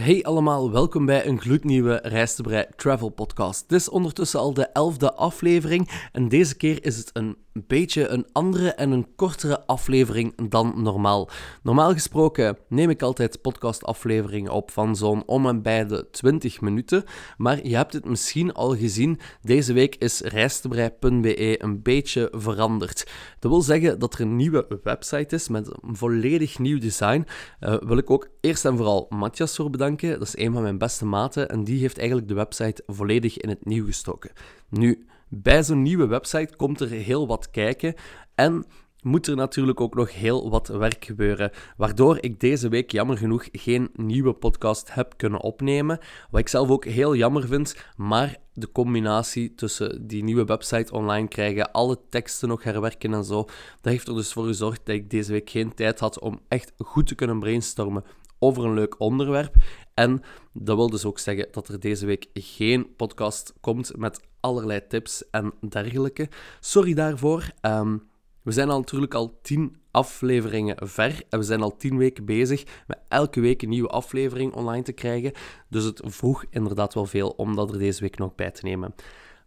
Hey allemaal, welkom bij een gloednieuwe Reistebrei Travel Podcast. Dit is ondertussen al de elfde aflevering en deze keer is het een beetje een andere en een kortere aflevering dan normaal. Normaal gesproken neem ik altijd podcastafleveringen op van zo'n om en bij de 20 minuten, maar je hebt het misschien al gezien, deze week is reistebrei.be een beetje veranderd. Dat wil zeggen dat er een nieuwe website is met een volledig nieuw design. Uh, wil ik ook eerst en vooral Matthias voor bedanken. Dat is een van mijn beste maten en die heeft eigenlijk de website volledig in het nieuw gestoken. Nu, bij zo'n nieuwe website komt er heel wat kijken en moet er natuurlijk ook nog heel wat werk gebeuren, waardoor ik deze week jammer genoeg geen nieuwe podcast heb kunnen opnemen, wat ik zelf ook heel jammer vind, maar de combinatie tussen die nieuwe website online krijgen, alle teksten nog herwerken en zo, dat heeft er dus voor gezorgd dat ik deze week geen tijd had om echt goed te kunnen brainstormen over een leuk onderwerp. En dat wil dus ook zeggen dat er deze week geen podcast komt met allerlei tips en dergelijke. Sorry daarvoor. Ehm, we zijn al natuurlijk al tien afleveringen ver en we zijn al tien weken bezig met elke week een nieuwe aflevering online te krijgen. Dus het vroeg inderdaad wel veel om dat er deze week nog bij te nemen.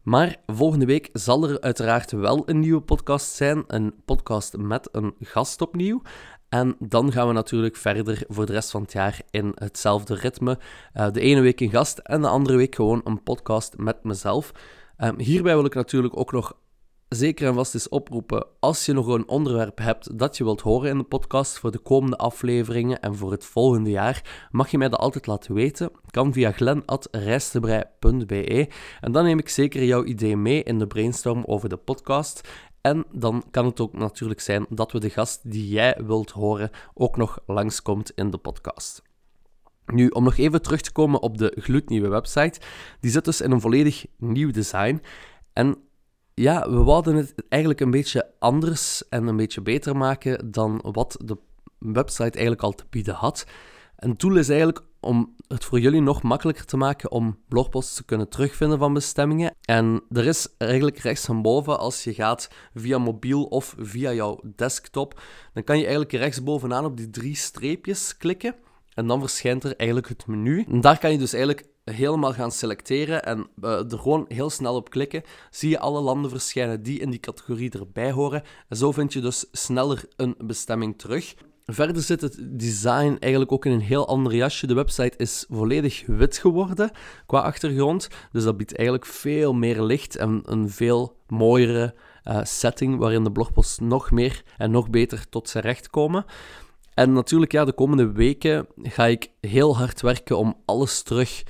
Maar volgende week zal er uiteraard wel een nieuwe podcast zijn. Een podcast met een gast opnieuw. En dan gaan we natuurlijk verder voor de rest van het jaar in hetzelfde ritme. Uh, de ene week een gast en de andere week gewoon een podcast met mezelf. Um, hierbij wil ik natuurlijk ook nog zeker en vast eens oproepen. Als je nog een onderwerp hebt dat je wilt horen in de podcast voor de komende afleveringen en voor het volgende jaar, mag je mij dat altijd laten weten. Kan via glen.rijstebrei.be. En dan neem ik zeker jouw idee mee in de brainstorm over de podcast. En dan kan het ook natuurlijk zijn dat we de gast die jij wilt horen ook nog langskomt in de podcast. Nu, om nog even terug te komen op de gloednieuwe website. Die zit dus in een volledig nieuw design. En ja, we wouden het eigenlijk een beetje anders en een beetje beter maken dan wat de website eigenlijk al te bieden had. Een tool is eigenlijk om het voor jullie nog makkelijker te maken om blogposts te kunnen terugvinden van bestemmingen. En er is eigenlijk rechts van boven, als je gaat via mobiel of via jouw desktop, dan kan je eigenlijk rechtsbovenaan op die drie streepjes klikken. En dan verschijnt er eigenlijk het menu. En daar kan je dus eigenlijk helemaal gaan selecteren en uh, er gewoon heel snel op klikken. Zie je alle landen verschijnen die in die categorie erbij horen. En zo vind je dus sneller een bestemming terug. Verder zit het design eigenlijk ook in een heel ander jasje. De website is volledig wit geworden qua achtergrond. Dus dat biedt eigenlijk veel meer licht en een veel mooiere uh, setting waarin de blogposts nog meer en nog beter tot zijn recht komen. En natuurlijk, ja, de komende weken ga ik heel hard werken om alles terug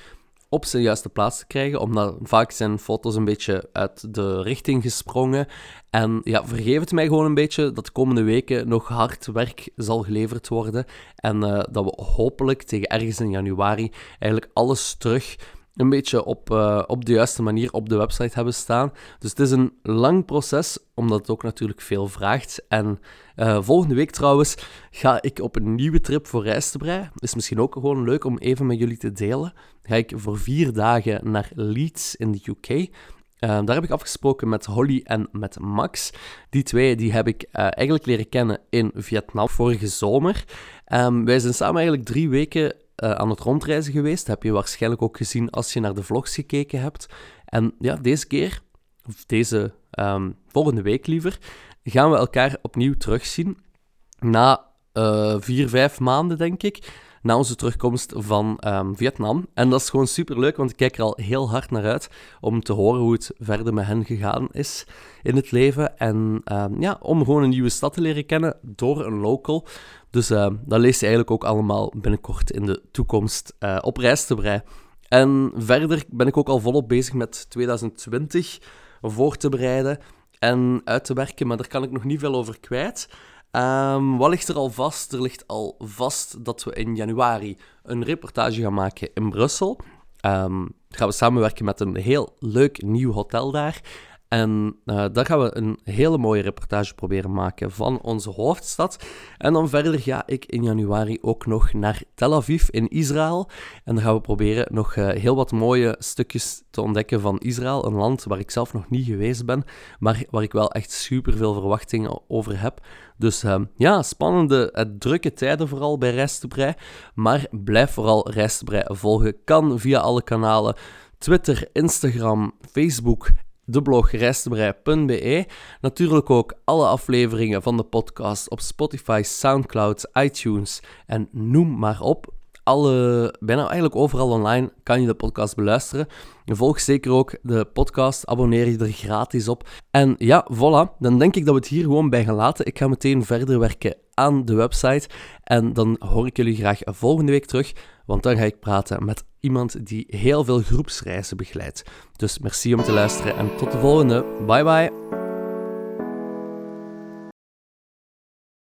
op zijn juiste plaats te krijgen, omdat vaak zijn foto's een beetje uit de richting gesprongen. En ja, vergeef het mij gewoon een beetje dat de komende weken nog hard werk zal geleverd worden en uh, dat we hopelijk tegen ergens in januari eigenlijk alles terug een beetje op, uh, op de juiste manier op de website hebben staan. Dus het is een lang proces, omdat het ook natuurlijk veel vraagt. En uh, volgende week trouwens ga ik op een nieuwe trip voor Rijstebrei. Is misschien ook gewoon leuk om even met jullie te delen. Ga ik voor vier dagen naar Leeds in de UK. Eh, daar heb ik afgesproken met Holly en met Max. Die twee die heb ik eigenlijk leren kennen in Vietnam vorige zomer. Um, wij zijn samen eigenlijk drie weken uh, aan het rondreizen geweest. Dat heb je waarschijnlijk ook gezien als je naar de vlogs gekeken hebt. En ja, deze keer, of deze um, volgende week liever, gaan we elkaar opnieuw terugzien. Na uh, vier, vijf maanden, denk ik. Na onze terugkomst van um, Vietnam. En dat is gewoon super leuk, want ik kijk er al heel hard naar uit om te horen hoe het verder met hen gegaan is in het leven. En um, ja, om gewoon een nieuwe stad te leren kennen door een local. Dus uh, dat lees je eigenlijk ook allemaal binnenkort in de toekomst uh, op reis te breien. En verder ben ik ook al volop bezig met 2020 voor te bereiden en uit te werken, maar daar kan ik nog niet veel over kwijt. Um, wat ligt er al vast? Er ligt al vast dat we in januari een reportage gaan maken in Brussel. Um, gaan we samenwerken met een heel leuk nieuw hotel daar. En uh, daar gaan we een hele mooie reportage proberen maken van onze hoofdstad. En dan verder ga ik in januari ook nog naar Tel Aviv in Israël. En dan gaan we proberen nog uh, heel wat mooie stukjes te ontdekken van Israël. Een land waar ik zelf nog niet geweest ben, maar waar ik wel echt super veel verwachtingen over heb. Dus uh, ja, spannende, drukke tijden vooral bij Rijstebrei. Maar blijf vooral Rijstebrei volgen. Kan via alle kanalen. Twitter, Instagram, Facebook de blog rijstebrei.be. Natuurlijk ook alle afleveringen van de podcast op Spotify, Soundcloud, iTunes en noem maar op. Alle, bijna eigenlijk overal online kan je de podcast beluisteren. Volg zeker ook de podcast, abonneer je er gratis op. En ja, voilà, dan denk ik dat we het hier gewoon bij gaan laten. Ik ga meteen verder werken aan de website en dan hoor ik jullie graag volgende week terug, want dan ga ik praten met iemand die heel veel groepsreizen begeleidt. Dus merci om te luisteren en tot de volgende. Bye bye.